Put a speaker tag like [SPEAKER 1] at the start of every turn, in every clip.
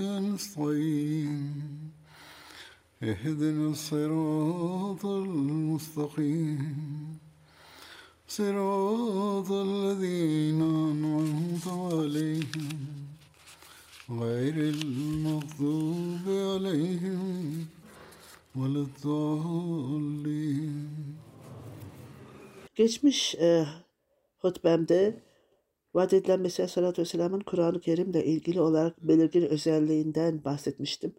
[SPEAKER 1] نستعين اهدنا الصراط المستقيم. صراط الذين أنعمت عليهم. غير المغضوب عليهم ولا الضالين.
[SPEAKER 2] Geçmiş e, hutbemde vaat edilen Mesih Aleyhisselatü Vesselam'ın Kur'an-ı Kerim'le ilgili olarak belirgin özelliğinden bahsetmiştim.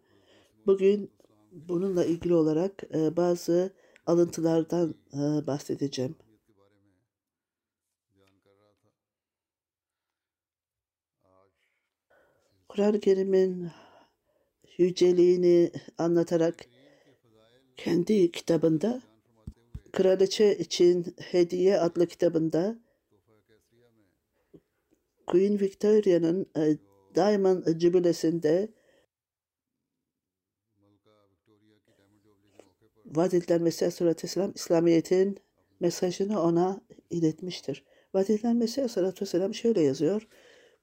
[SPEAKER 2] Bugün bununla ilgili olarak e, bazı alıntılardan e, bahsedeceğim. Kur'an-ı Kerim'in yüceliğini anlatarak kendi kitabında Kraliçe için Hediye adlı kitabında Queen Victoria'nın e, Diamond Jubilesi'nde vaat Mesih Aleyhisselatü Vesselam İslamiyet'in mesajını ona iletmiştir. Vaat Mesih Aleyhisselatü Vesselam şöyle yazıyor.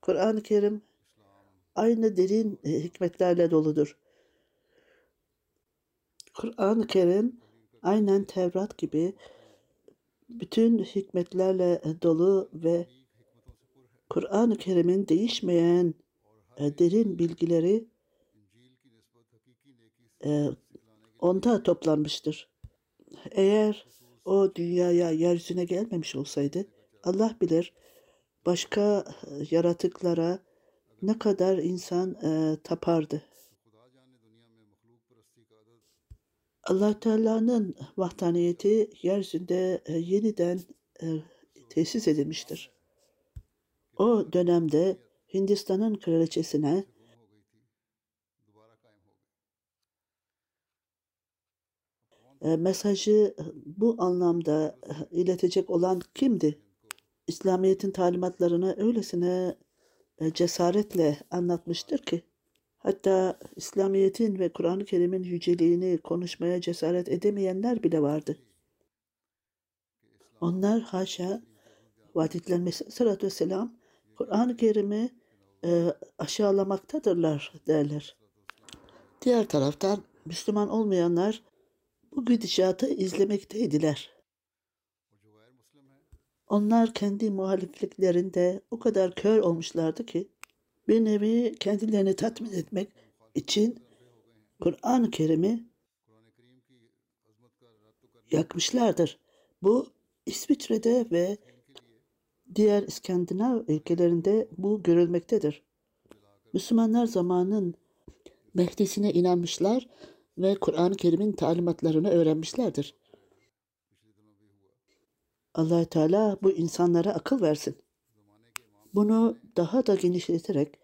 [SPEAKER 2] Kur'an-ı Kerim aynı derin e, hikmetlerle doludur. Kur'an-ı Kerim aynen Tevrat gibi bütün hikmetlerle dolu ve Kur'an-ı Kerim'in değişmeyen e, derin bilgileri e, onda toplanmıştır. Eğer o dünyaya, yeryüzüne gelmemiş olsaydı Allah bilir başka e, yaratıklara ne kadar insan e, tapardı. allah Teala'nın vahdaniyeti yeryüzünde e, yeniden e, tesis edilmiştir. O dönemde Hindistan'ın kraliçesine e, mesajı bu anlamda iletecek olan kimdi? İslamiyet'in talimatlarını öylesine cesaretle anlatmıştır ki Hatta İslamiyet'in ve Kur'an-ı Kerim'in yüceliğini konuşmaya cesaret edemeyenler bile vardı. Onlar haşa vaat edilen Mesih Vesselam Kur'an-ı Kerim'i e, aşağılamaktadırlar derler. Diğer taraftan Müslüman olmayanlar bu gidişatı izlemekteydiler. Onlar kendi muhalifliklerinde o kadar kör olmuşlardı ki bir nevi kendilerini tatmin etmek için Kur'an-ı Kerim'i yakmışlardır. Bu İsviçre'de ve diğer İskandinav ülkelerinde bu görülmektedir. Müslümanlar zamanın Mehdi'sine inanmışlar ve Kur'an-ı Kerim'in talimatlarını öğrenmişlerdir. allah Teala bu insanlara akıl versin. Bunu daha da genişleterek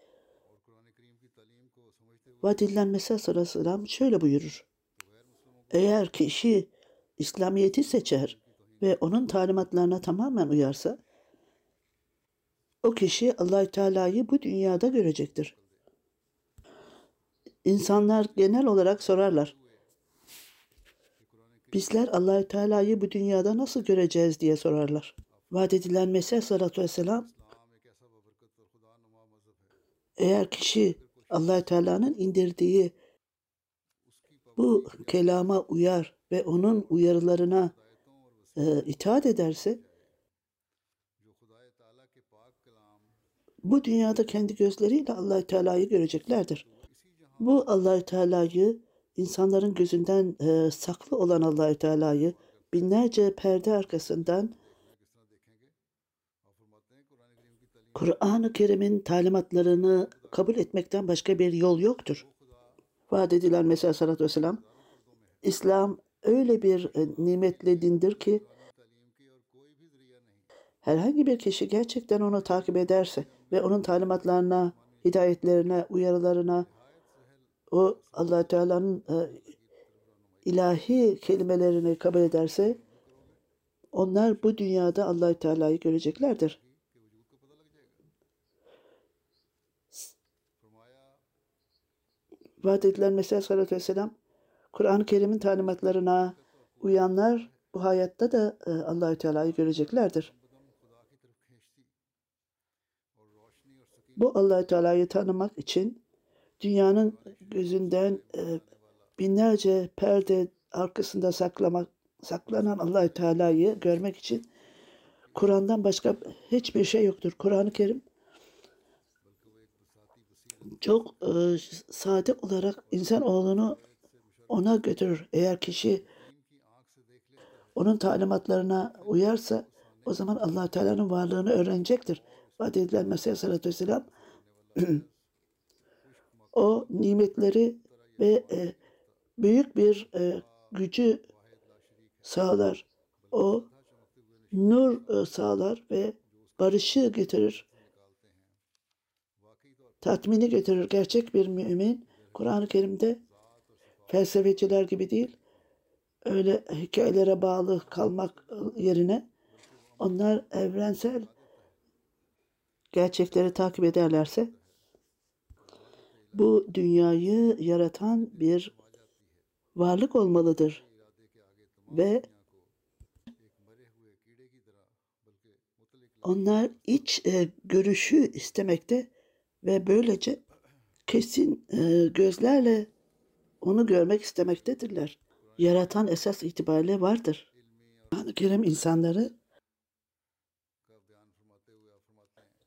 [SPEAKER 2] vaat edilen Mesih Aleyhisselam şöyle buyurur. Eğer kişi İslamiyet'i seçer ve onun talimatlarına tamamen uyarsa, o kişi allah Teala'yı bu dünyada görecektir. İnsanlar genel olarak sorarlar. Bizler allah Teala'yı bu dünyada nasıl göreceğiz diye sorarlar. Vaat edilen Mesih Aleyhisselatü Vesselam eğer kişi allah Teala'nın indirdiği bu kelama uyar ve onun uyarılarına e, itaat ederse bu dünyada kendi gözleriyle allah Teala'yı göreceklerdir. Bu allah Teala'yı insanların gözünden e, saklı olan Allahü Teala'yı binlerce perde arkasından Kur'an-ı Kerim'in talimatlarını kabul etmekten başka bir yol yoktur. Vaat edilen Mesih Aleyhisselatü Vesselam, İslam öyle bir e, nimetli dindir ki herhangi bir kişi gerçekten onu takip ederse ve onun talimatlarına, hidayetlerine, uyarılarına, o allah Teala'nın e, ilahi kelimelerini kabul ederse onlar bu dünyada allah Teala'yı göreceklerdir. Vaat edilen Mesih Aleyhisselatü Vesselam Kur'an-ı Kerim'in talimatlarına uyanlar bu hayatta da e, Allahü Teala'yı göreceklerdir. Bu Allahü Teala'yı tanımak için dünyanın gözünden e, binlerce perde arkasında saklamak saklanan Allahü Teala'yı görmek için Kur'an'dan başka hiçbir şey yoktur. Kur'an-ı Kerim çok e, sade olarak insanoğlunu ona götürür. Eğer kişi onun talimatlarına uyarsa o zaman allah Teala'nın varlığını öğrenecektir. Vaat edilen Mesih Aleyhisselatü Vesselam o nimetleri ve e, büyük bir e, gücü sağlar. O nur e, sağlar ve barışı getirir. Tatmini getirir. Gerçek bir mümin Kur'an-ı Kerim'de felsefeciler gibi değil, öyle hikayelere bağlı kalmak yerine onlar evrensel gerçekleri takip ederlerse bu dünyayı yaratan bir varlık olmalıdır. Ve onlar iç e, görüşü istemekte ve böylece kesin e, gözlerle onu görmek istemektedirler. Yaratan esas itibariyle vardır. Kur'an-ı Kerim insanları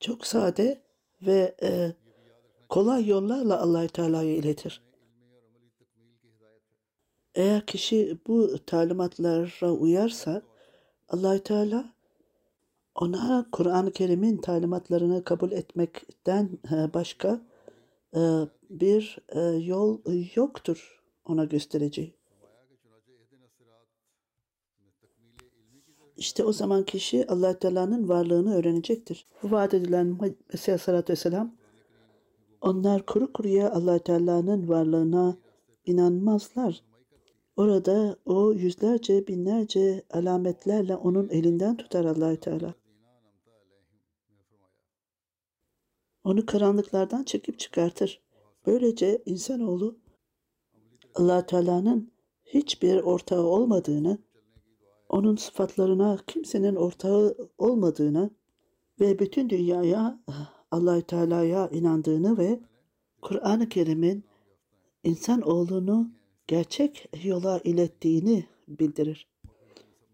[SPEAKER 2] çok sade ve e, kolay yollarla allah Teala'ya iletir. Eğer kişi bu talimatlara uyarsa allah Teala ona Kur'an-ı Kerim'in talimatlarını kabul etmekten e, başka e, bir e, yol yoktur ona göstereceği. İşte o zaman kişi allah Teala'nın varlığını öğrenecektir. Bu vaat edilen Mesih Aleyhisselatü Vesselam onlar kuru kuruya allah Teala'nın varlığına inanmazlar. Orada o yüzlerce binlerce alametlerle onun elinden tutar allah Teala. Onu karanlıklardan çekip çıkartır. Böylece insanoğlu allah Teala'nın hiçbir ortağı olmadığını, onun sıfatlarına kimsenin ortağı olmadığını ve bütün dünyaya allah Teala'ya inandığını ve Kur'an-ı Kerim'in insanoğlunu gerçek yola ilettiğini bildirir.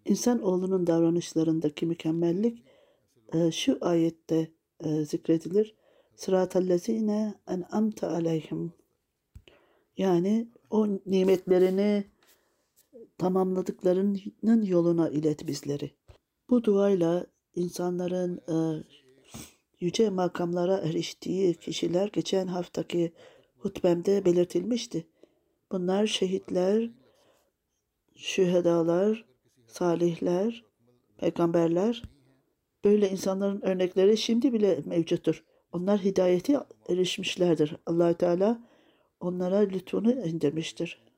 [SPEAKER 2] İnsanoğlunun davranışlarındaki mükemmellik e, şu ayette e, zikredilir. Sıratallezine en'amte aleyhim. Yani o nimetlerini tamamladıklarının yoluna ilet bizleri. Bu duayla insanların e, yüce makamlara eriştiği kişiler geçen haftaki hutbemde belirtilmişti. Bunlar şehitler, şühedalar, salihler, peygamberler. Böyle insanların örnekleri şimdi bile mevcuttur. Onlar hidayeti erişmişlerdir. allah Teala onlara lütfunu indirmiştir.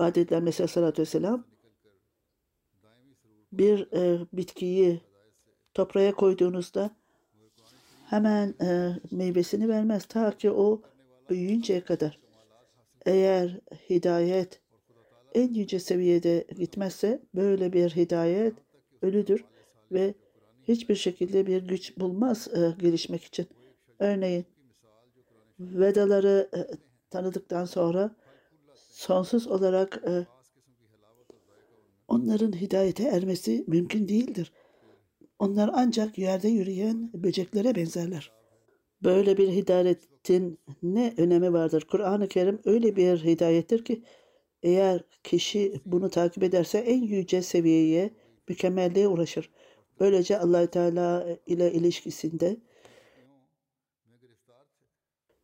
[SPEAKER 2] Vaat edilen Mesih Aleyhisselatü Vesselam bir e, bitkiyi toprağa koyduğunuzda hemen e, meyvesini vermez ta ki o büyüyünceye kadar. Eğer hidayet en yüce seviyede gitmezse böyle bir hidayet ölüdür ve hiçbir şekilde bir güç bulmaz e, gelişmek için. Örneğin Vedaları e, tanıdıktan sonra sonsuz olarak e, onların hidayete ermesi mümkün değildir. Onlar ancak yerde yürüyen böceklere benzerler. Böyle bir hidayetin ne önemi vardır? Kur'an-ı Kerim öyle bir hidayettir ki eğer kişi bunu takip ederse en yüce seviyeye, mükemmelliğe ulaşır. Böylece allah Teala ile ilişkisinde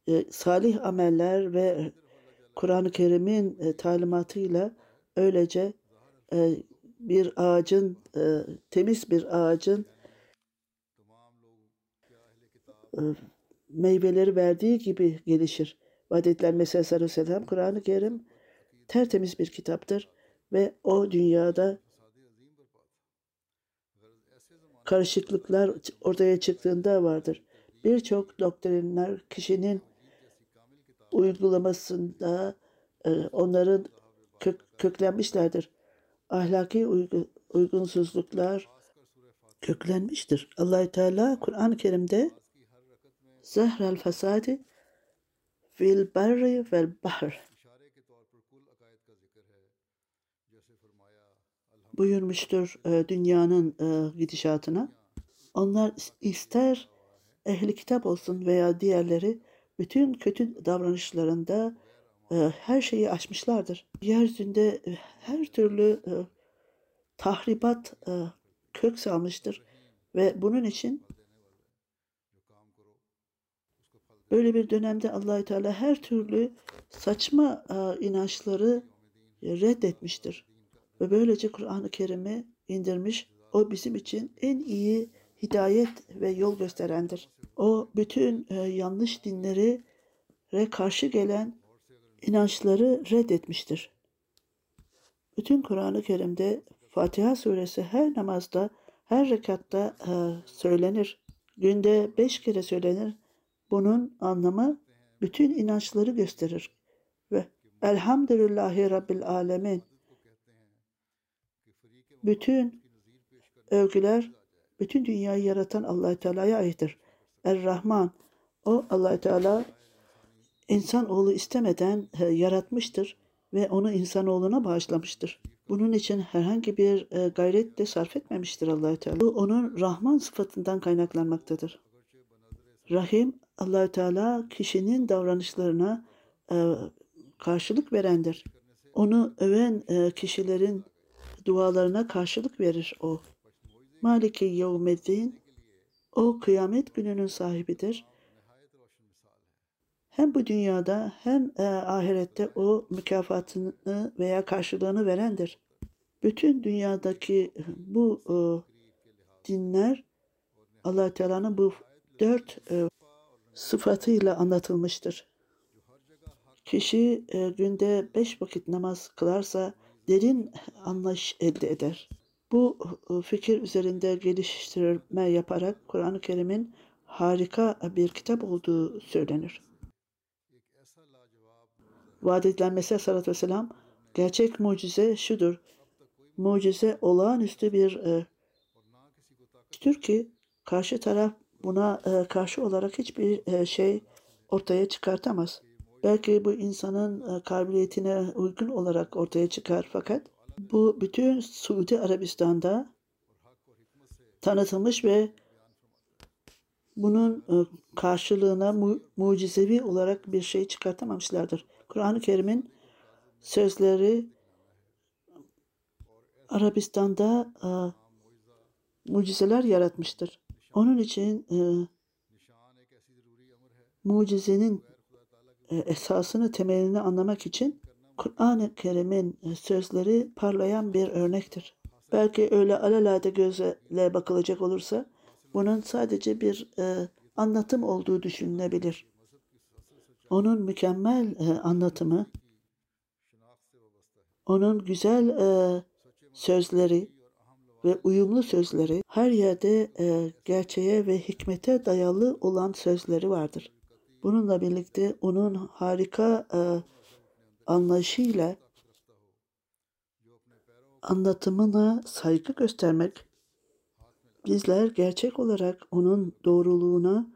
[SPEAKER 2] e, salih ameller ve Kur'an-ı Kerim'in e, talimatıyla öylece e, bir ağacın, e, temiz bir ağacın e, meyveleri verdiği gibi gelişir. Vaat edilen Mesih sallallahu aleyhi Kur'an-ı Kerim tertemiz bir kitaptır ve o dünyada karışıklıklar ortaya çıktığında vardır. Birçok doktrinler kişinin uygulamasında e, onların kök, köklenmişlerdir. Ahlaki uygu, uygunsuzluklar köklenmiştir. allah Teala Kur'an-ı Kerim'de zehrel fesadi fil berri vel bahr buyurmuştur e, dünyanın e, gidişatına. Onlar ister ehli kitap olsun veya diğerleri bütün kötü davranışlarında e, her şeyi aşmışlardır. Yeryüzünde e, her türlü e, tahribat e, kök salmıştır ve bunun için böyle bir dönemde Allahü Teala her türlü saçma e, inançları reddetmiştir ve böylece Kur'an-ı Kerim'i indirmiş. O bizim için en iyi hidayet ve yol gösterendir. O bütün e, yanlış dinleri ve karşı gelen inançları reddetmiştir. Bütün Kur'an-ı Kerim'de Fatiha suresi her namazda, her rekatta e, söylenir. Günde beş kere söylenir. Bunun anlamı bütün inançları gösterir. Ve Elhamdülillahi Rabbil Alemin. Bütün övgüler bütün dünyayı yaratan allah Teala'ya aittir. Er-Rahman, o allah Teala insanoğlu istemeden e, yaratmıştır ve onu insanoğluna bağışlamıştır. Bunun için herhangi bir e, gayret de sarf etmemiştir allah Teala. Bu onun Rahman sıfatından kaynaklanmaktadır. Rahim, allah Teala kişinin davranışlarına e, karşılık verendir. Onu öven kişilerin dualarına karşılık verir o. Maliki yevmeddin, o kıyamet gününün sahibidir. Hem bu dünyada hem e, ahirette o mükafatını veya karşılığını verendir. Bütün dünyadaki bu e, dinler allah Teala'nın bu dört e, sıfatıyla anlatılmıştır. Kişi e, günde beş vakit namaz kılarsa derin anlayış elde eder. Bu e, fikir üzerinde geliştirme yaparak Kur'an-ı Kerim'in harika bir kitap olduğu söylenir. Vaat edilen Mesih sallallahu vesselam gerçek mucize şudur. Mucize olağanüstü bir e, tür ki karşı taraf buna e, karşı olarak hiçbir şey ortaya çıkartamaz. Belki bu insanın kabiliyetine uygun olarak ortaya çıkar fakat bu bütün Suudi Arabistan'da tanıtılmış ve bunun e, karşılığına mu mucizevi olarak bir şey çıkartamamışlardır. Kur'an-ı Kerim'in sözleri Arabistan'da e, mucizeler yaratmıştır. Onun için e, mucizenin e, esasını, temelini anlamak için Kur'an-ı Kerim'in e, sözleri parlayan bir örnektir. Belki öyle alelade gözle bakılacak olursa bunun sadece bir e, anlatım olduğu düşünülebilir. Onun mükemmel e, anlatımı, onun güzel e, sözleri ve uyumlu sözleri her yerde e, gerçeğe ve hikmete dayalı olan sözleri vardır. Bununla birlikte onun harika e, anlayışıyla anlatımına saygı göstermek, bizler gerçek olarak onun doğruluğuna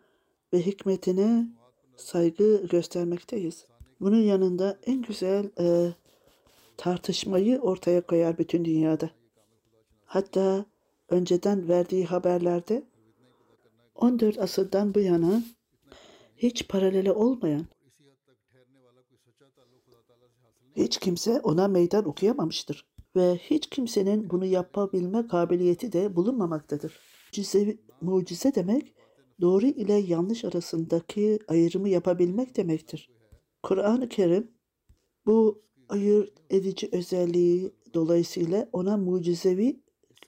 [SPEAKER 2] ve hikmetine saygı göstermekteyiz. Bunun yanında en güzel e, tartışmayı ortaya koyar bütün dünyada. Hatta önceden verdiği haberlerde 14 asırdan bu yana hiç paraleli olmayan hiç kimse ona meydan okuyamamıştır. Ve hiç kimsenin bunu yapabilme kabiliyeti de bulunmamaktadır. Mucize, mucize demek doğru ile yanlış arasındaki ayrımı yapabilmek demektir. Kur'an-ı Kerim bu ayırt edici özelliği dolayısıyla ona mucizevi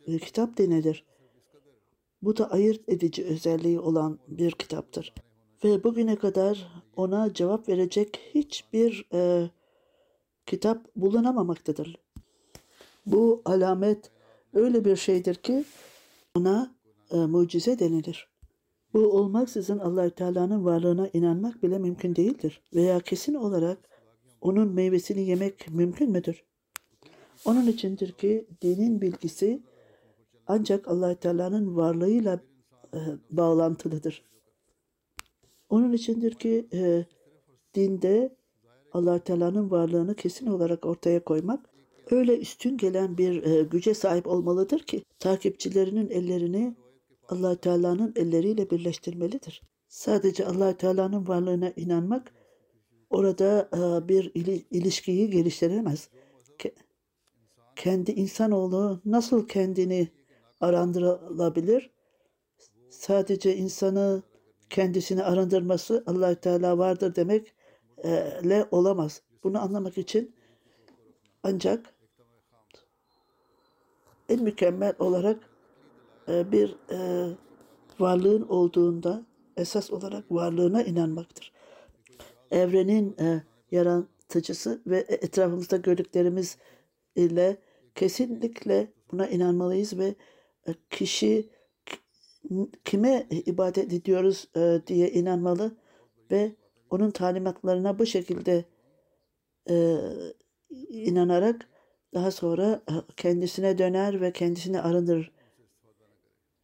[SPEAKER 2] e, kitap denilir. Bu da ayırt edici özelliği olan bir kitaptır. Ve bugüne kadar ona cevap verecek hiçbir e, kitap bulunamamaktadır. Bu alamet öyle bir şeydir ki ona e, mucize denilir. Bu olmaksızın allah Teala'nın varlığına inanmak bile mümkün değildir. Veya kesin olarak onun meyvesini yemek mümkün müdür? Onun içindir ki dinin bilgisi ancak allah Teala'nın varlığıyla e, bağlantılıdır. Onun içindir ki e, dinde allah Teala'nın varlığını kesin olarak ortaya koymak öyle üstün gelen bir e, güce sahip olmalıdır ki takipçilerinin ellerini allah Teala'nın elleriyle birleştirmelidir. Sadece allah Teala'nın varlığına inanmak orada e, bir ili, ilişkiyi geliştiremez. Ke, kendi insanoğlu nasıl kendini arındırılabilir? Sadece insanı kendisini arındırması allah Teala vardır demek le olamaz. Bunu anlamak için ancak en mükemmel olarak e, bir e, varlığın olduğunda esas olarak varlığına inanmaktır. Evrenin e, yaratıcısı ve etrafımızda gördüklerimiz ile kesinlikle buna inanmalıyız ve kişi kime ibadet ediyoruz diye inanmalı ve onun talimatlarına bu şekilde inanarak daha sonra kendisine döner ve kendisini arındırır.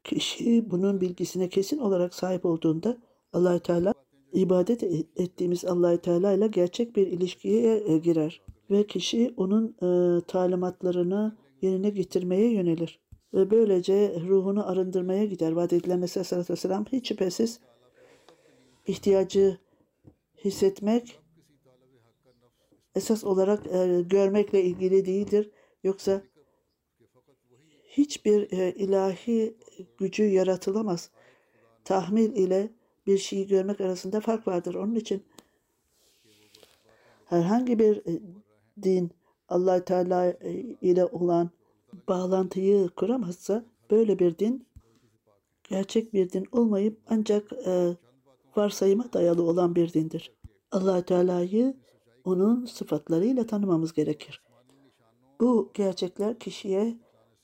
[SPEAKER 2] Kişi bunun bilgisine kesin olarak sahip olduğunda allah Teala ibadet ettiğimiz allah Teala ile gerçek bir ilişkiye e, girer ve kişi onun e, talimatlarını yerine getirmeye yönelir ve böylece ruhunu arındırmaya gider. Vaat edilen Mesih Aleyhisselatü Vesselam hiç şüphesiz ihtiyacı hissetmek esas olarak e, görmekle ilgili değildir. Yoksa hiçbir e, ilahi gücü yaratılamaz. Tahmil ile bir şeyi görmek arasında fark vardır. Onun için herhangi bir e, din allah Teala e, ile olan bağlantıyı kuramazsa böyle bir din gerçek bir din olmayıp ancak e, varsayıma dayalı olan bir dindir. allah Teala'yı onun sıfatlarıyla tanımamız gerekir. Bu gerçekler kişiye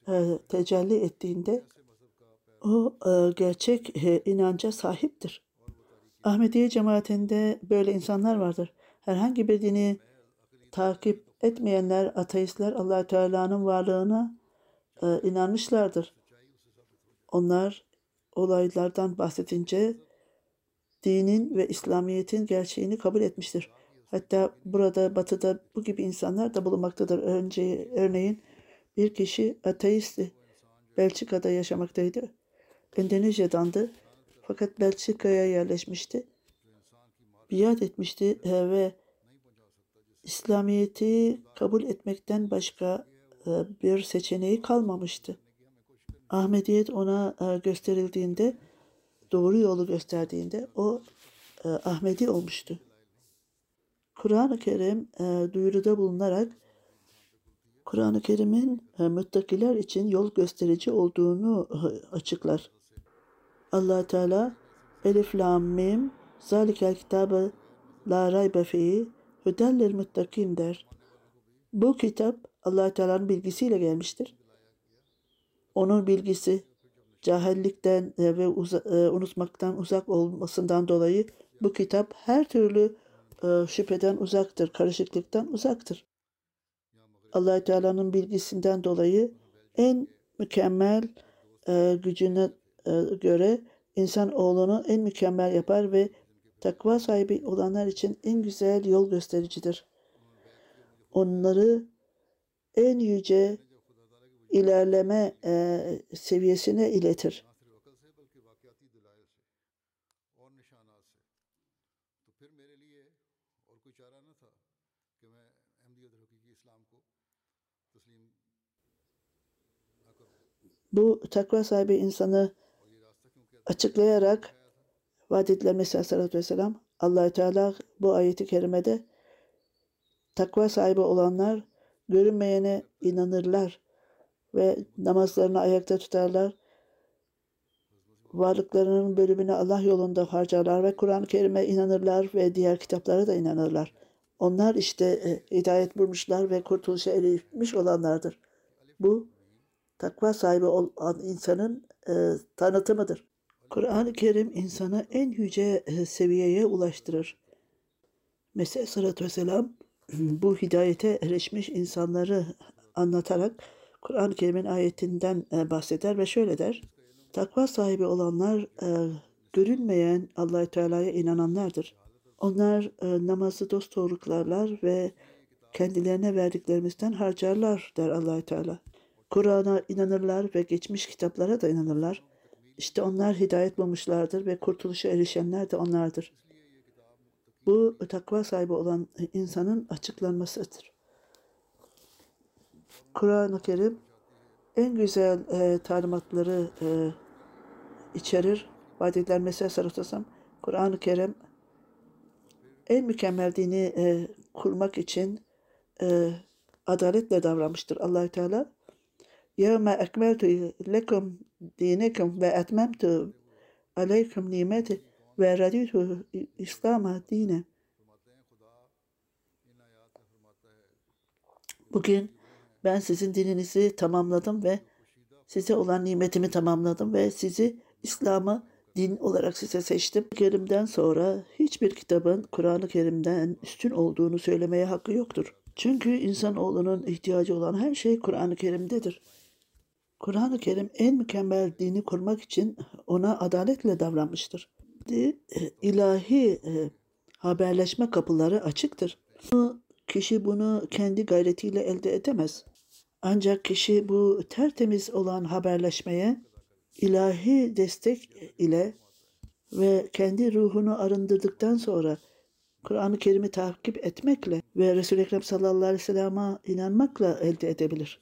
[SPEAKER 2] e, tecelli ettiğinde o e, gerçek e, inanca sahiptir. Ahmediye cemaatinde böyle insanlar vardır. Herhangi bir dini takip etmeyenler, ateistler allah Teala'nın varlığına e, inanmışlardır. Onlar olaylardan bahsedince dinin ve İslamiyet'in gerçeğini kabul etmiştir. Hatta burada batıda bu gibi insanlar da bulunmaktadır. Önce örneğin bir kişi ateisti. Belçika'da yaşamaktaydı. Endonezya'dandı. Fakat Belçika'ya yerleşmişti. Biat etmişti e, ve İslamiyet'i kabul etmekten başka e, bir seçeneği kalmamıştı. Ahmediyet ona e, gösterildiğinde, doğru yolu gösterdiğinde o Ahmedi olmuştu. Kur'an-ı Kerim duyuruda bulunarak Kur'an-ı Kerim'in e, müttakiler için yol gösterici olduğunu e, açıklar. allah Teala Elif Lam Mim Zalikel kitabı la raybe fihi hüdellil muttakin der. Bu kitap allah Teala'nın bilgisiyle gelmiştir. Onun bilgisi cahillikten e, ve uza, unutmaktan uzak olmasından dolayı bu kitap her türlü şüpheden uzaktır, karışıklıktan uzaktır allah Teala'nın bilgisinden dolayı en mükemmel e, gücüne e, göre insan oğlunu en mükemmel yapar ve takva sahibi olanlar için en güzel yol göstericidir. Onları en yüce ilerleme e, seviyesine iletir. Bu takva sahibi insanı açıklayarak vaat edilen Mesih Aleyhisselatü Vesselam allah Teala bu ayeti kerimede takva sahibi olanlar görünmeyene inanırlar ve namazlarını ayakta tutarlar. Varlıklarının bölümünü Allah yolunda harcarlar ve Kur'an-ı Kerim'e inanırlar ve diğer kitaplara da inanırlar. Onlar işte e, hidayet bulmuşlar ve kurtuluşa erişmiş olanlardır. Bu takva sahibi olan insanın e, tanıtımıdır. Kur'an-ı Kerim insanı en yüce e, seviyeye ulaştırır. Mesih Aleyhisselatü Vesselam bu hidayete erişmiş insanları anlatarak Kur'an-ı Kerim'in ayetinden e, bahseder ve şöyle der. Takva sahibi olanlar e, görünmeyen allah Teala'ya inananlardır. Onlar e, namazı dosdoğru kılarlar ve kendilerine verdiklerimizden harcarlar der allah Teala. Kur'an'a inanırlar ve geçmiş kitaplara da inanırlar. İşte onlar hidayet bulmuşlardır ve kurtuluşa erişenler de onlardır. Bu takva sahibi olan insanın açıklanmasıdır. Kur'an-ı Kerim en güzel e, talimatları e, içerir. Vaat mesela sarılsam Kur'an-ı Kerim en mükemmel dini e, kurmak için e, adaletle davranmıştır Allahü Teala. Yevme ekmeltu lekum dinekum
[SPEAKER 1] ve etmemtu aleykum nimeti ve raditu İslam'a dine.
[SPEAKER 2] Bugün ben sizin dininizi tamamladım ve size olan nimetimi tamamladım ve sizi İslam'ı din olarak size seçtim. Kerim'den sonra hiçbir kitabın Kur'an-ı Kerim'den üstün olduğunu söylemeye hakkı yoktur. Çünkü insanoğlunun ihtiyacı olan her şey Kur'an-ı Kerim'dedir. Kur'an-ı Kerim en mükemmel dini kurmak için ona adaletle davranmıştır. E, ilahi e, haberleşme kapıları açıktır. Kişi bunu kendi gayretiyle elde edemez. Ancak kişi bu tertemiz olan haberleşmeye ilahi destek ile ve kendi ruhunu arındırdıktan sonra Kur'an-ı Kerim'i takip etmekle ve Resul-i Ekrem sallallahu aleyhi ve sellem'e inanmakla elde edebilir.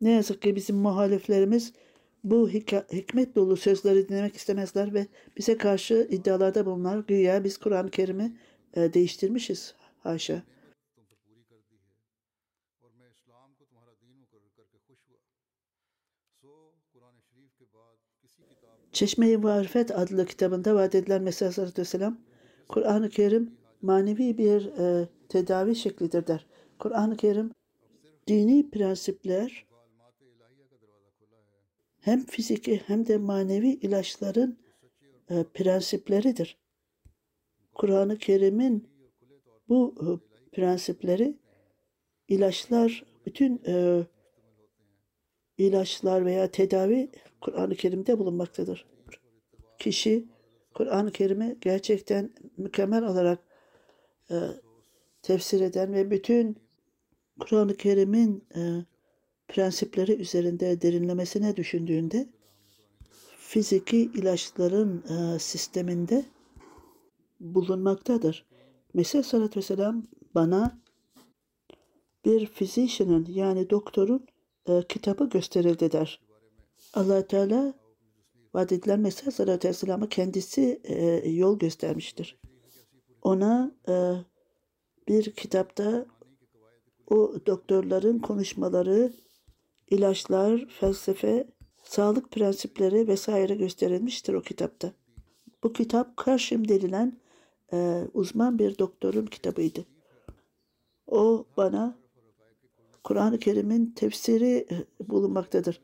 [SPEAKER 2] Ne yazık ki bizim muhaliflerimiz bu hikmet dolu sözleri dinlemek istemezler ve bize karşı iddialarda bulunlar. Güya biz Kur'an-ı Kerim'i e, değiştirmişiz. Haşa. Çeşme-i Marifet adlı kitabında vaat edilen Mesih Aleyhisselam, Kur'an-ı Kerim manevi bir e, tedavi şeklidir der. Kur'an-ı Kerim dini prensipler hem fiziki hem de manevi ilaçların e, prensipleridir. Kur'an-ı Kerim'in bu e, prensipleri ilaçlar bütün e, ilaçlar veya tedavi Kur'an-ı Kerim'de bulunmaktadır. Kişi Kur'an-ı Kerim'i gerçekten mükemmel olarak e, tefsir eden ve bütün Kur'an-ı Kerim'in e, prensipleri üzerinde derinlemesine düşündüğünde fiziki ilaçların e, sisteminde bulunmaktadır. Mesih Aleyhisselatü Vesselam bana bir physician'ın yani doktorun e, kitabı gösterildi der. allah Teala vaat edilen Mesih Aleyhisselatü Vesselam'a kendisi e, yol göstermiştir. Ona e, bir kitapta o doktorların konuşmaları, ilaçlar, felsefe, sağlık prensipleri vesaire gösterilmiştir o kitapta. Bu kitap Karşım denilen e, uzman bir doktorun kitabıydı. O bana Kur'an-ı Kerim'in tefsiri e, bulunmaktadır.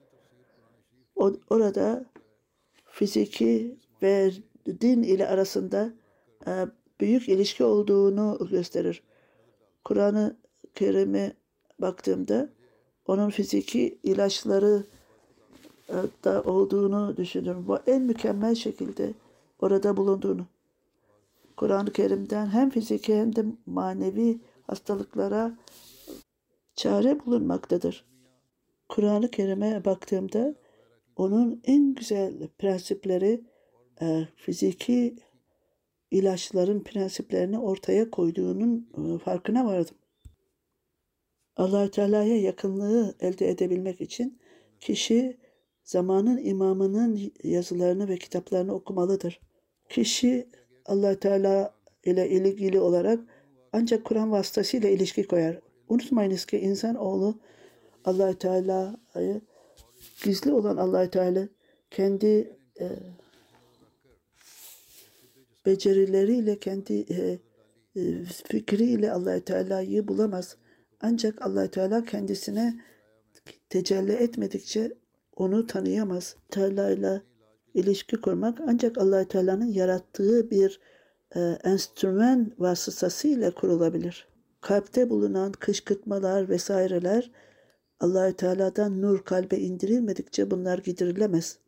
[SPEAKER 2] Orada fiziki ve din ile arasında e, büyük ilişki olduğunu gösterir. Kur'an-ı Kerim'e baktığımda onun fiziki ilaçları e, da olduğunu düşünüyorum. Bu en mükemmel şekilde orada bulunduğunu. Kur'an-ı Kerim'den hem fiziki hem de manevi hastalıklara çare bulunmaktadır. Kur'an-ı Kerim'e baktığımda onun en güzel prensipleri e, fiziki ilaçların prensiplerini ortaya koyduğunun e, farkına vardım. allah Teala'ya yakınlığı elde edebilmek için kişi zamanın imamının yazılarını ve kitaplarını okumalıdır. Kişi allah Teala ile ilgili olarak ancak Kur'an vasıtasıyla ilişki koyar. Unutmayınız ki insan oğlu allah Teala'yı gizli olan allah Teala kendi e, becerileriyle, kendi e, e, fikriyle allah Teala'yı bulamaz. Ancak allah Teala kendisine tecelli etmedikçe onu tanıyamaz. Teala ile ilişki kurmak ancak allah Teala'nın yarattığı bir e, enstrüman vasıtasıyla kurulabilir. Kalpte bulunan kışkırtmalar vesaireler allah Teala'dan nur kalbe indirilmedikçe bunlar giderilemez.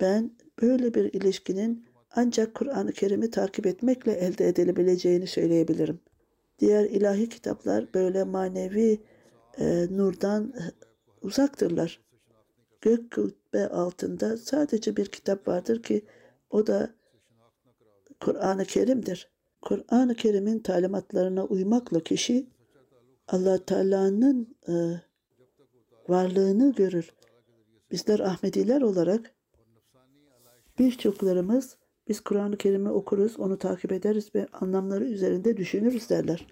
[SPEAKER 2] Ben böyle bir ilişkinin ancak Kur'an-ı Kerim'i takip etmekle elde edilebileceğini söyleyebilirim. Diğer ilahi kitaplar böyle manevi e, nurdan e, uzaktırlar. Gök kubbe altında sadece bir kitap vardır ki o da Kur'an-ı Kerim'dir. Kur'an-ı Kerim'in talimatlarına uymakla kişi Allah Teala'nın e, varlığını görür. Bizler Ahmediler olarak birçoklarımız biz Kur'an-ı Kerim'i okuruz, onu takip ederiz ve anlamları üzerinde düşünürüz derler.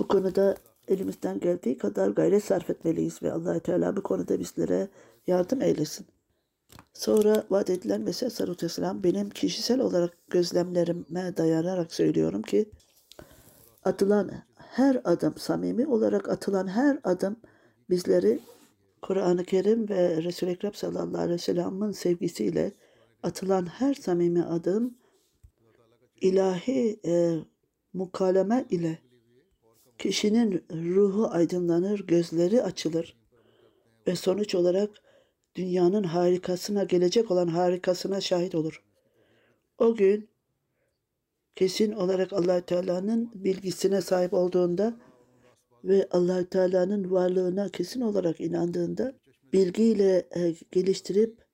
[SPEAKER 2] Bu konuda elimizden geldiği kadar gayret sarf etmeliyiz ve allah Teala bu konuda bizlere yardım eylesin. Sonra vaat edilen Mesih Aleyhisselatü Vesselam benim kişisel olarak gözlemlerime dayanarak söylüyorum ki atılan her adım, samimi olarak atılan her adım bizleri Kur'an-ı Kerim ve Resul-i Ekrem sallallahu aleyhi ve sellem'in sevgisiyle atılan her samimi adım ilahi e, mukaleme ile kişinin ruhu aydınlanır, gözleri açılır. Ve sonuç olarak dünyanın harikasına, gelecek olan harikasına şahit olur. O gün kesin olarak allah Teala'nın bilgisine sahip olduğunda ve allah Teala'nın varlığına kesin olarak inandığında bilgiyle e, geliştirip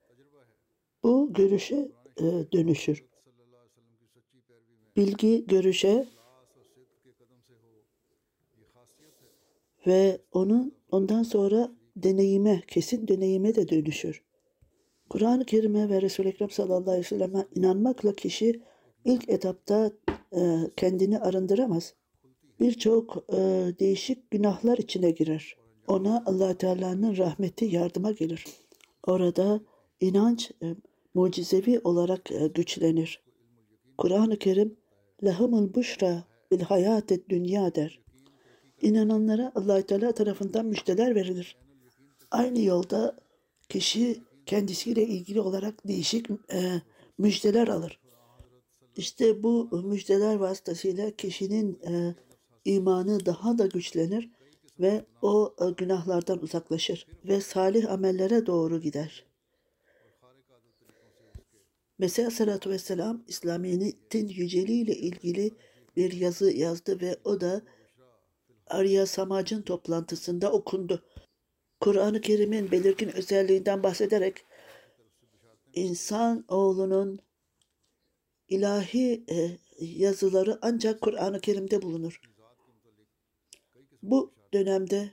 [SPEAKER 2] bu görüşe e, dönüşür. Bilgi görüşe ve onun ondan sonra deneyime, kesin deneyime de dönüşür. Kur'an-ı Kerim'e ve Resul-i Ekrem sallallahu aleyhi ve sellem'e inanmakla kişi ilk etapta e, kendini arındıramaz. Birçok e, değişik günahlar içine girer. Ona allah Teala'nın rahmeti yardıma gelir. Orada inanç e, mucizevi olarak e, güçlenir. Kur'an-ı Kerim lahımul buşra bil hayatet dünya der. İnananlara allah Teala tarafından müjdeler verilir. Aynı yolda kişi kendisiyle ilgili olarak değişik e, müjdeler alır. İşte bu müjdeler vasıtasıyla kişinin e, imanı daha da güçlenir ve o e, günahlardan uzaklaşır ve salih amellere doğru gider. Mesih Aleyhisselatü Vesselam İslamiyet'in yüceliği ile ilgili bir yazı yazdı ve o da Arya Samac'ın toplantısında okundu. Kur'an-ı Kerim'in belirgin özelliğinden bahsederek insan oğlunun ilahi e, yazıları ancak Kur'an-ı Kerim'de bulunur. Bu dönemde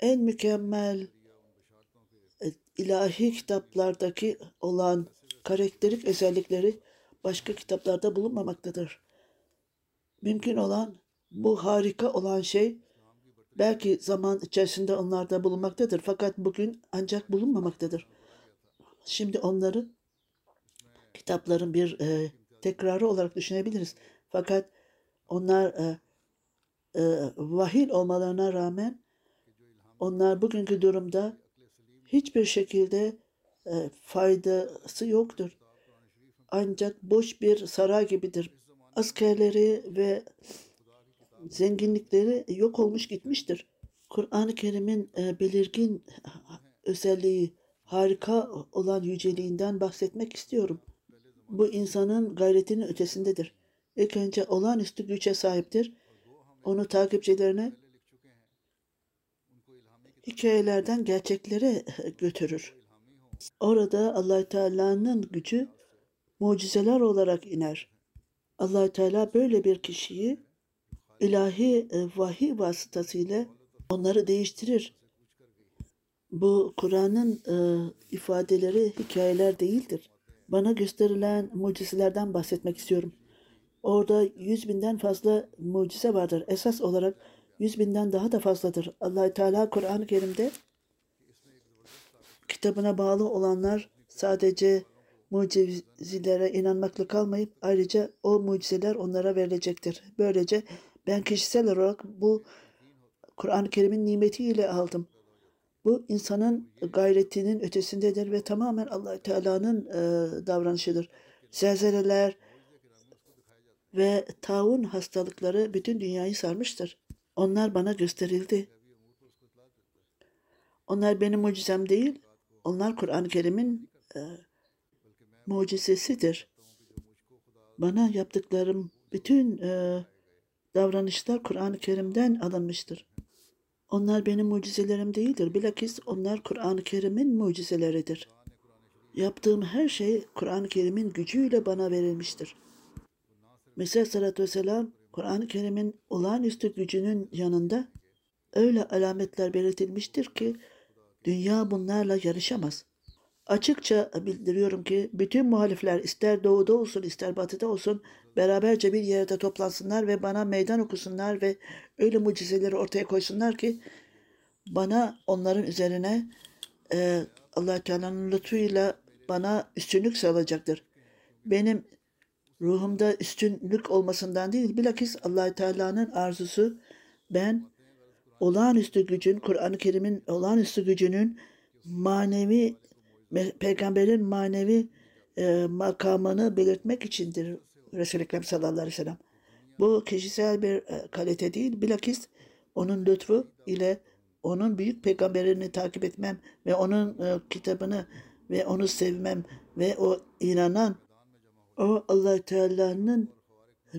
[SPEAKER 2] en mükemmel e, ilahi kitaplardaki olan karakterik özellikleri başka kitaplarda bulunmamaktadır. Mümkün olan bu harika olan şey belki zaman içerisinde onlarda bulunmaktadır fakat bugün ancak bulunmamaktadır. Şimdi onları kitapların bir e, tekrarı olarak düşünebiliriz. Fakat onlar e, e, vahil olmalarına rağmen onlar bugünkü durumda hiçbir şekilde e, faydası yoktur. Ancak boş bir saray gibidir. Askerleri ve zenginlikleri yok olmuş gitmiştir. Kur'an-ı Kerim'in e, belirgin özelliği, harika olan yüceliğinden bahsetmek istiyorum. Bu insanın gayretinin ötesindedir. İlk önce olağanüstü güce sahiptir. Onu takipçilerine hikayelerden gerçeklere götürür. Orada allah Teala'nın gücü mucizeler olarak iner. allah Teala böyle bir kişiyi ilahi e, vahiy vasıtasıyla onları değiştirir. Bu Kur'an'ın e, ifadeleri hikayeler değildir. Bana gösterilen mucizelerden bahsetmek istiyorum. Orada yüz binden fazla mucize vardır. Esas olarak yüz binden daha da fazladır. allah Teala Kur'an-ı Kerim'de kitabına bağlı olanlar sadece mucizelere inanmakla kalmayıp ayrıca o mucizeler onlara verilecektir. Böylece ben kişisel olarak bu Kur'an-ı Kerim'in nimetiyle aldım. Bu insanın gayretinin ötesindedir ve tamamen allah Teala'nın e, davranışıdır. Zelzeleler ve taun hastalıkları bütün dünyayı sarmıştır. Onlar bana gösterildi. Onlar benim mucizem değil. Onlar Kur'an-ı Kerim'in e, mucizesidir. Bana yaptıklarım bütün e, davranışlar Kur'an-ı Kerim'den alınmıştır. Onlar benim mucizelerim değildir. Bilakis onlar Kur'an-ı Kerim'in mucizeleridir. Yaptığım her şey Kur'an-ı Kerim'in gücüyle bana verilmiştir. Mesih Aleyhisselatü Vesselam Kur'an-ı Kerim'in olağanüstü gücünün yanında öyle alametler belirtilmiştir ki dünya bunlarla yarışamaz. Açıkça bildiriyorum ki bütün muhalifler ister doğuda olsun ister batıda olsun beraberce bir yerde toplansınlar ve bana meydan okusunlar ve öyle mucizeleri ortaya koysunlar ki bana onların üzerine e, allah Teala'nın lütfuyla bana üstünlük sağlayacaktır. Benim ruhumda üstünlük olmasından değil, bilakis allah Teala'nın arzusu ben olağanüstü gücün, Kur'an-ı Kerim'in olağanüstü gücünün manevi, peygamberin manevi e, makamını belirtmek içindir Resul-i Ekrem sallallahu aleyhi ve sellem. Bu kişisel bir e, kalite değil, bilakis onun lütfu ile onun büyük peygamberini takip etmem ve onun e, kitabını ve onu sevmem ve o inanan o allah Teala'nın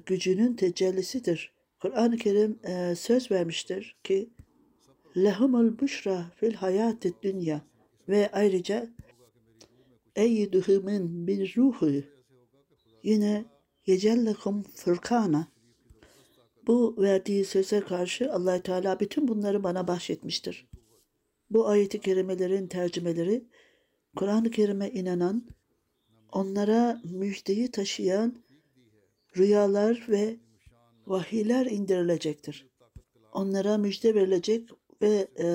[SPEAKER 2] gücünün tecellisidir. Kur'an-ı Kerim e, söz vermiştir ki lehumul büşra fil hayatı dünya ve ayrıca eyyiduhumun bir ruhu yine yecellekum fırkana bu verdiği söze karşı allah Teala bütün bunları bana bahşetmiştir. Bu ayeti kerimelerin tercümeleri Kur'an-ı Kerim'e inanan, onlara müjdeyi taşıyan rüyalar ve vahiyler indirilecektir. Onlara müjde verilecek ve e,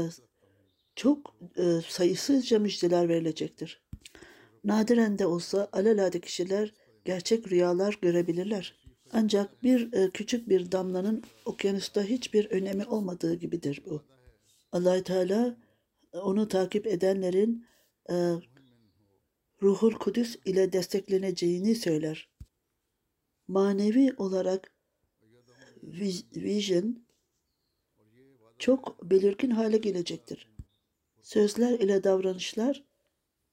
[SPEAKER 2] çok e, sayısızca müjdeler verilecektir. Nadiren de olsa alelade kişiler gerçek rüyalar görebilirler. Ancak bir e, küçük bir damlanın okyanusta hiçbir önemi olmadığı gibidir bu. allah Teala e, onu takip edenlerin e, Ruhul Kudüs ile destekleneceğini söyler. Manevi olarak vision çok belirgin hale gelecektir. Sözler ile davranışlar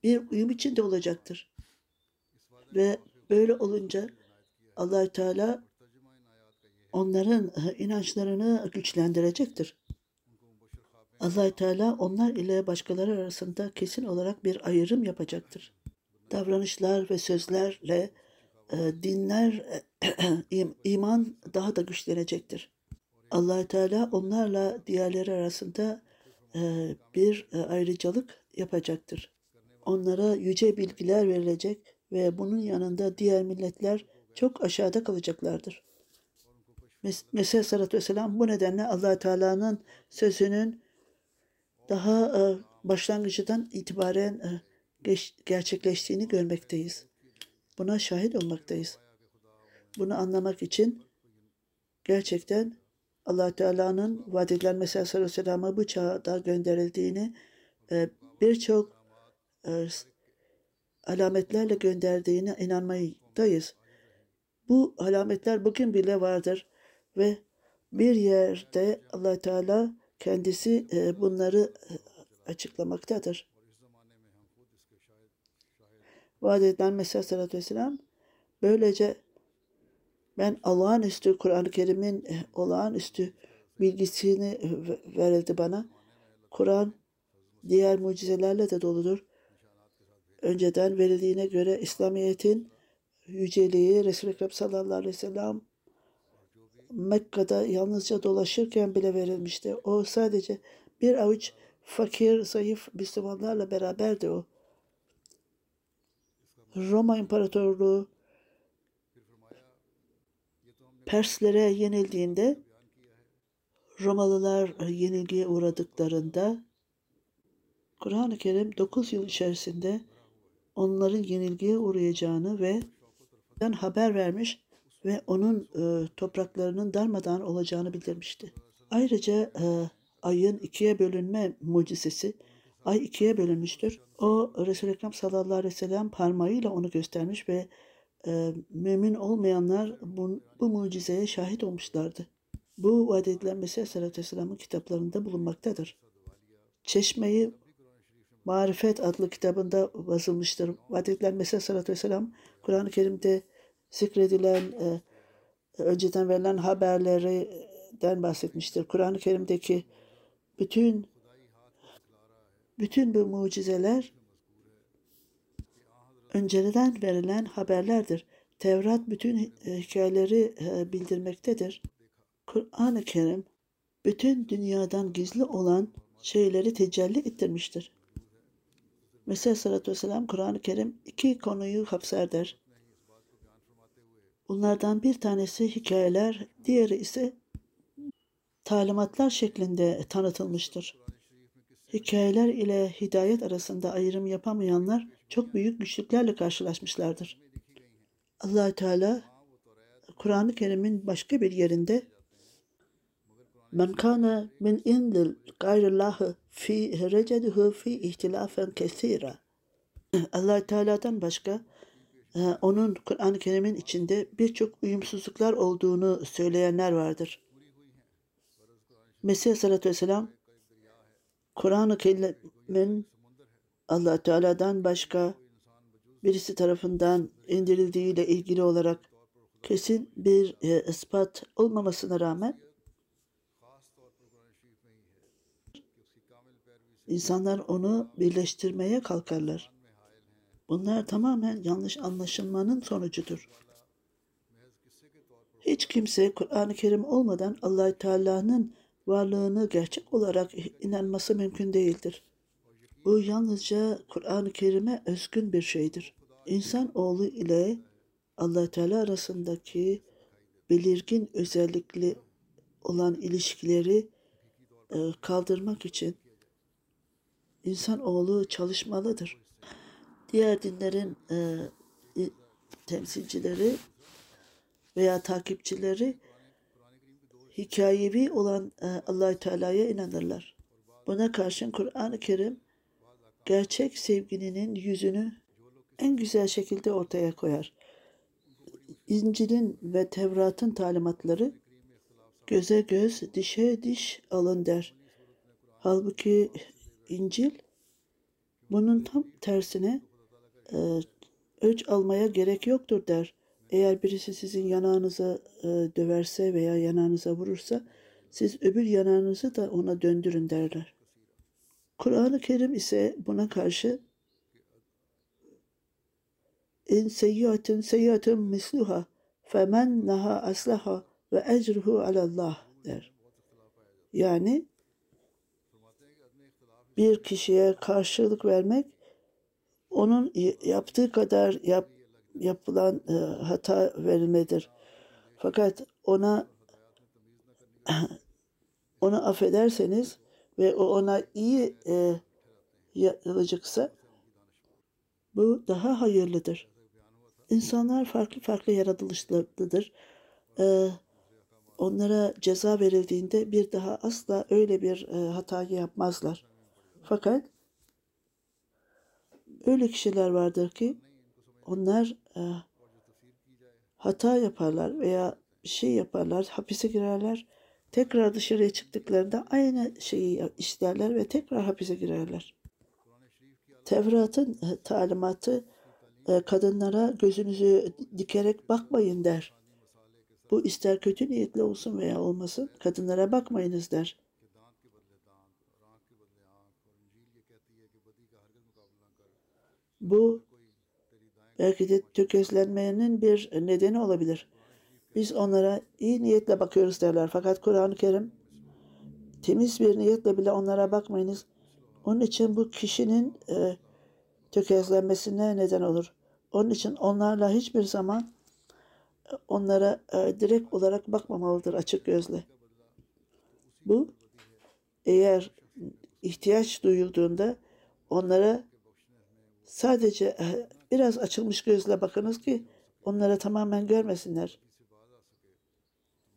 [SPEAKER 2] bir uyum içinde olacaktır. Ve böyle olunca allah Teala onların inançlarını güçlendirecektir. allah Teala onlar ile başkaları arasında kesin olarak bir ayrım yapacaktır. Davranışlar ve sözlerle e, dinler, e, iman daha da güçlenecektir. allah Teala onlarla diğerleri arasında e, bir ayrıcalık yapacaktır. Onlara yüce bilgiler verilecek ve bunun yanında diğer milletler çok aşağıda kalacaklardır. Mes Mesih Aleyhisselatü Vesselam bu nedenle allah Teala'nın sözünün daha e, başlangıcından itibaren e, geç, gerçekleştiğini görmekteyiz. Buna şahit olmaktayız. Bunu anlamak için gerçekten allah Teala'nın vaad edilen Mesih Aleyhisselatü Vesselam'a bu çağda gönderildiğini e, birçok alametlerle gönderdiğine inanmaktayız. Bu alametler bugün bile vardır ve bir yerde allah Teala kendisi e, bunları e, açıklamaktadır. Vaat edilen Mesih Aleyhisselatü Vesselam böylece ben Allah'ın üstü Kur'an-ı Kerim'in e, olağanüstü bilgisini verildi bana. Kur'an diğer mucizelerle de doludur. Önceden verildiğine göre İslamiyet'in yüceliği Resul-i Ekrem sallallahu aleyhi ve sellem Mekke'de yalnızca dolaşırken bile verilmişti. O sadece bir avuç fakir, zayıf Müslümanlarla beraberdi o. Roma İmparatorluğu Perslere yenildiğinde Romalılar yenilgiye uğradıklarında Kur'an-ı Kerim 9 yıl içerisinde onların yenilgiye uğrayacağını ve haber vermiş ve onun e, topraklarının darmadan olacağını bildirmişti. Ayrıca e, ayın ikiye bölünme mucizesi, ay ikiye bölünmüştür. O Resul-i Ekrem sallallahu aleyhi ve sellem parmağıyla onu göstermiş ve e, mümin olmayanlar bu, bu mucizeye şahit olmuşlardı. Bu vaat edilen Mesih Aleyhisselatü Vesselam'ın kitaplarında bulunmaktadır. Çeşmeyi Marifet adlı kitabında basılmıştır. Vaat edilen Mesih Aleyhisselatü Vesselam Kur'an-ı Kerim'de zikredilen e, önceden verilen haberlerden bahsetmiştir. Kur'an-ı Kerim'deki bütün bütün bu mucizeler önceden verilen haberlerdir. Tevrat bütün hikayeleri e, bildirmektedir. Kur'an-ı Kerim bütün dünyadan gizli olan şeyleri tecelli ettirmiştir. Mesela sallallahu vesselam Kur'an-ı Kerim iki konuyu kapsar der. Bunlardan bir tanesi hikayeler, diğeri ise talimatlar şeklinde tanıtılmıştır. Hikayeler ile hidayet arasında ayrım yapamayanlar çok büyük güçlüklerle karşılaşmışlardır. allah Teala Kur'an-ı Kerim'in başka bir yerinde Men kana min indil gayrillahi fi receduhu fi ihtilafen kesira. allah Teala'dan başka e, onun Kur'an-ı Kerim'in içinde birçok uyumsuzluklar olduğunu söyleyenler vardır. Mesih Aleyhisselatü Vesselam Kur'an-ı Kerim'in allah Teala'dan başka birisi tarafından indirildiğiyle ilgili olarak kesin bir e, ispat olmamasına rağmen insanlar onu birleştirmeye kalkarlar. Bunlar tamamen yanlış anlaşılmanın sonucudur. Hiç kimse Kur'an-ı Kerim olmadan allah Teala'nın varlığını gerçek olarak inanması mümkün değildir. Bu yalnızca Kur'an-ı Kerim'e özgün bir şeydir. İnsan oğlu ile allah Teala arasındaki belirgin özellikli olan ilişkileri e, kaldırmak için insan oğlu çalışmalıdır. Diğer dinlerin e, temsilcileri veya takipçileri hikayevi olan e, allah Teala'ya inanırlar. Buna karşın Kur'an-ı Kerim gerçek sevgilinin yüzünü en güzel şekilde ortaya koyar. İncil'in ve Tevrat'ın talimatları göze göz, dişe diş alın der. Halbuki İncil bunun tam tersine e, öç almaya gerek yoktur der. Eğer birisi sizin yanağınıza e, döverse veya yanağınıza vurursa siz öbür yanağınızı da ona döndürün derler. Kur'an-ı Kerim ise buna karşı in seyyiatin seyyiatun misluha femen naha aslaha ve ecruhu alallah der. Yani bir kişiye karşılık vermek onun yaptığı kadar yap, yapılan e, hata verilmedir. Fakat ona onu affederseniz ve o ona iyi e, yapılacaksa bu daha hayırlıdır. İnsanlar farklı farklı yaratılışlıdır. Ee, onlara ceza verildiğinde bir daha asla öyle bir e, hatayı yapmazlar. Fakat öyle kişiler vardır ki onlar e, hata yaparlar veya bir şey yaparlar, hapise girerler. Tekrar dışarıya çıktıklarında aynı şeyi işlerler ve tekrar hapise girerler. Tevrat'ın e, talimatı e, kadınlara gözünüzü dikerek bakmayın der. Bu ister kötü niyetli olsun veya olmasın kadınlara bakmayınız der. Bu belki de tökezlenmenin bir nedeni olabilir. Biz onlara iyi niyetle bakıyoruz derler. Fakat Kur'an-ı Kerim temiz bir niyetle bile onlara bakmayınız. Onun için bu kişinin e, tökezlenmesine neden olur. Onun için onlarla hiçbir zaman e, onlara e, direkt olarak bakmamalıdır açık gözle. Bu eğer ihtiyaç duyulduğunda onlara sadece e, biraz açılmış gözle bakınız ki onlara tamamen görmesinler.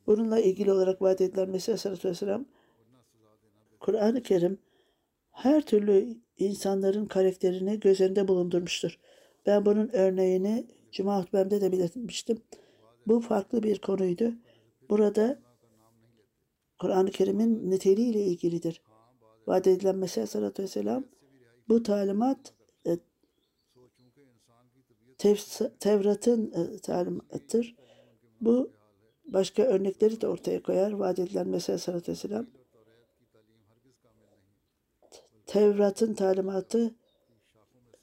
[SPEAKER 2] Bununla ilgili olarak vaat edilen Mesih Aleyhisselatü Vesselam Kur'an-ı Kerim her türlü insanların karakterini göz önünde bulundurmuştur. Ben bunun örneğini Cuma hutbemde de belirtmiştim. Bu farklı bir konuydu. Burada Kur'an-ı Kerim'in niteliğiyle ilgilidir. Vaat edilen Mesih Aleyhisselatü Vesselam bu talimat Tevrat'ın e, talimattır. Bu başka örnekleri de ortaya koyar. Vaat edilen Mesih Aleyhisselatü Vesselam Tevrat'ın talimatı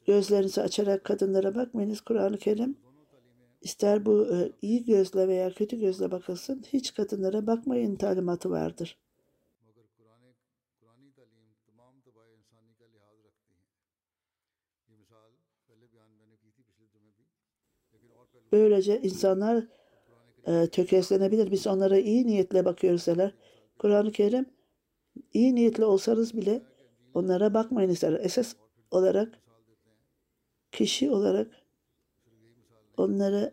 [SPEAKER 2] gözlerinizi açarak kadınlara bakmayınız. Kur'an-ı Kerim ister bu e, iyi gözle veya kötü gözle bakılsın hiç kadınlara bakmayın talimatı vardır. Böylece insanlar e, tökezlenebilir. Biz onlara iyi niyetle bakıyoruz derler. Kur'an-ı Kerim iyi niyetli olsanız bile onlara bakmayın ister. Esas olarak kişi olarak onlara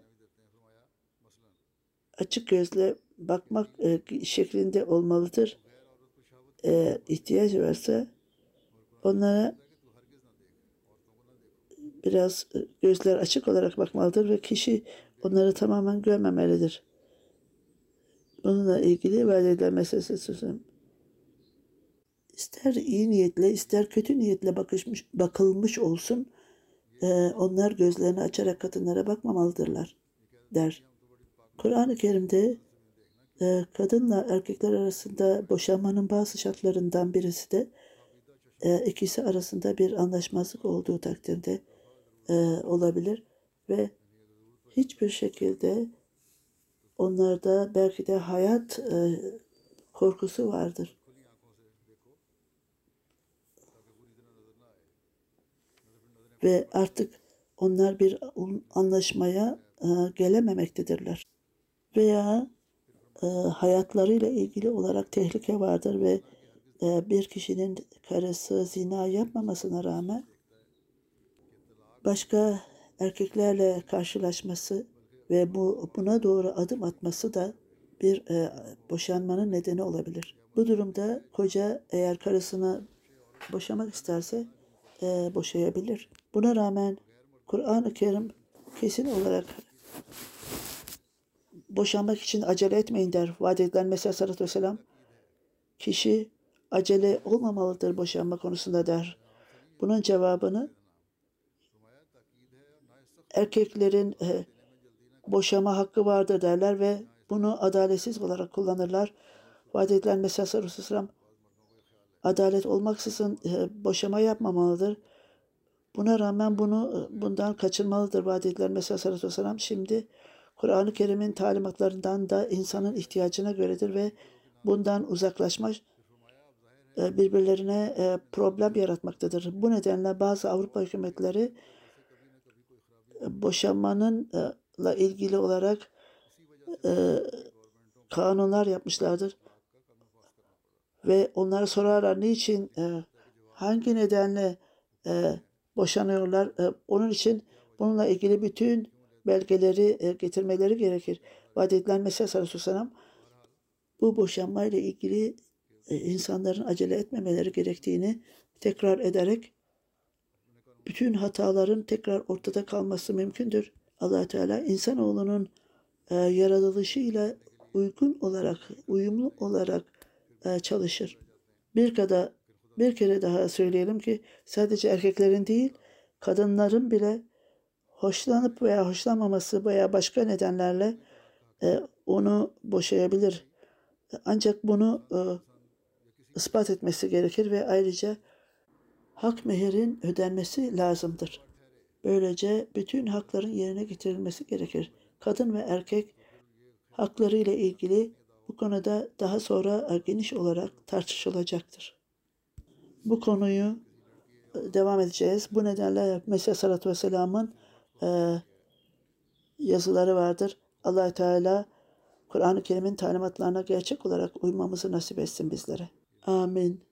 [SPEAKER 2] açık gözle bakmak e, şeklinde olmalıdır. E, ihtiyaç varsa onlara biraz e, gözler açık olarak bakmalıdır ve kişi onları tamamen görmemelidir. Bununla ilgili vaat edilen meselesi söyleyeyim. İster iyi niyetle ister kötü niyetle bakışmış, bakılmış olsun e, onlar gözlerini açarak kadınlara bakmamalıdırlar der. Kur'an-ı Kerim'de e, kadınla erkekler arasında boşanmanın bazı şartlarından birisi de ikisi arasında bir anlaşmazlık olduğu takdirde e, olabilir ve hiçbir şekilde onlarda belki de hayat e, korkusu vardır. Ve artık onlar bir anlaşmaya e, gelememektedirler. Veya e, hayatlarıyla ilgili olarak tehlike vardır ve e, bir kişinin karısı zina yapmamasına rağmen başka erkeklerle karşılaşması ve bu buna doğru adım atması da bir e, boşanmanın nedeni olabilir. Bu durumda koca eğer karısını boşamak isterse e, boşayabilir. Buna rağmen Kur'an-ı Kerim kesin olarak boşanmak için acele etmeyin der. Vaat edilen Mesih Sallallahu Vesselam kişi acele olmamalıdır boşanma konusunda der. Bunun cevabını erkeklerin e, boşama hakkı vardır derler ve bunu adaletsiz olarak kullanırlar. Vaat edilen Mesih Aleyhisselam adalet olmaksızın e, boşama yapmamalıdır. Buna rağmen bunu e, bundan kaçınmalıdır vaat edilen Mesih Aleyhisselam. Şimdi Kur'an-ı Kerim'in talimatlarından da insanın ihtiyacına göredir ve bundan uzaklaşmak e, birbirlerine e, problem yaratmaktadır. Bu nedenle bazı Avrupa hükümetleri boşanmanınla ilgili olarak kanunlar yapmışlardır. Ve onlara sorarlar niçin, hangi nedenle boşanıyorlar. Onun için bununla ilgili bütün belgeleri getirmeleri gerekir. Vaat edilen Mesih Aleyhisselam bu boşanmayla ilgili insanların acele etmemeleri gerektiğini tekrar ederek bütün hataların tekrar ortada kalması mümkündür. allah Teala insanoğlunun e, yaratılışıyla uygun olarak, uyumlu olarak e, çalışır. Bir kadar bir kere daha söyleyelim ki sadece erkeklerin değil, kadınların bile hoşlanıp veya hoşlanmaması veya başka nedenlerle e, onu boşayabilir. Ancak bunu e, ispat etmesi gerekir ve ayrıca hak mehirin ödenmesi lazımdır. Böylece bütün hakların yerine getirilmesi gerekir. Kadın ve erkek hakları ile ilgili bu konuda daha sonra e, geniş olarak tartışılacaktır. Bu konuyu e, devam edeceğiz. Bu nedenle Mesih Sallallahu Vesselam'ın e, yazıları vardır. allah Teala Kur'an-ı Kerim'in talimatlarına gerçek olarak uymamızı nasip etsin bizlere. Amin.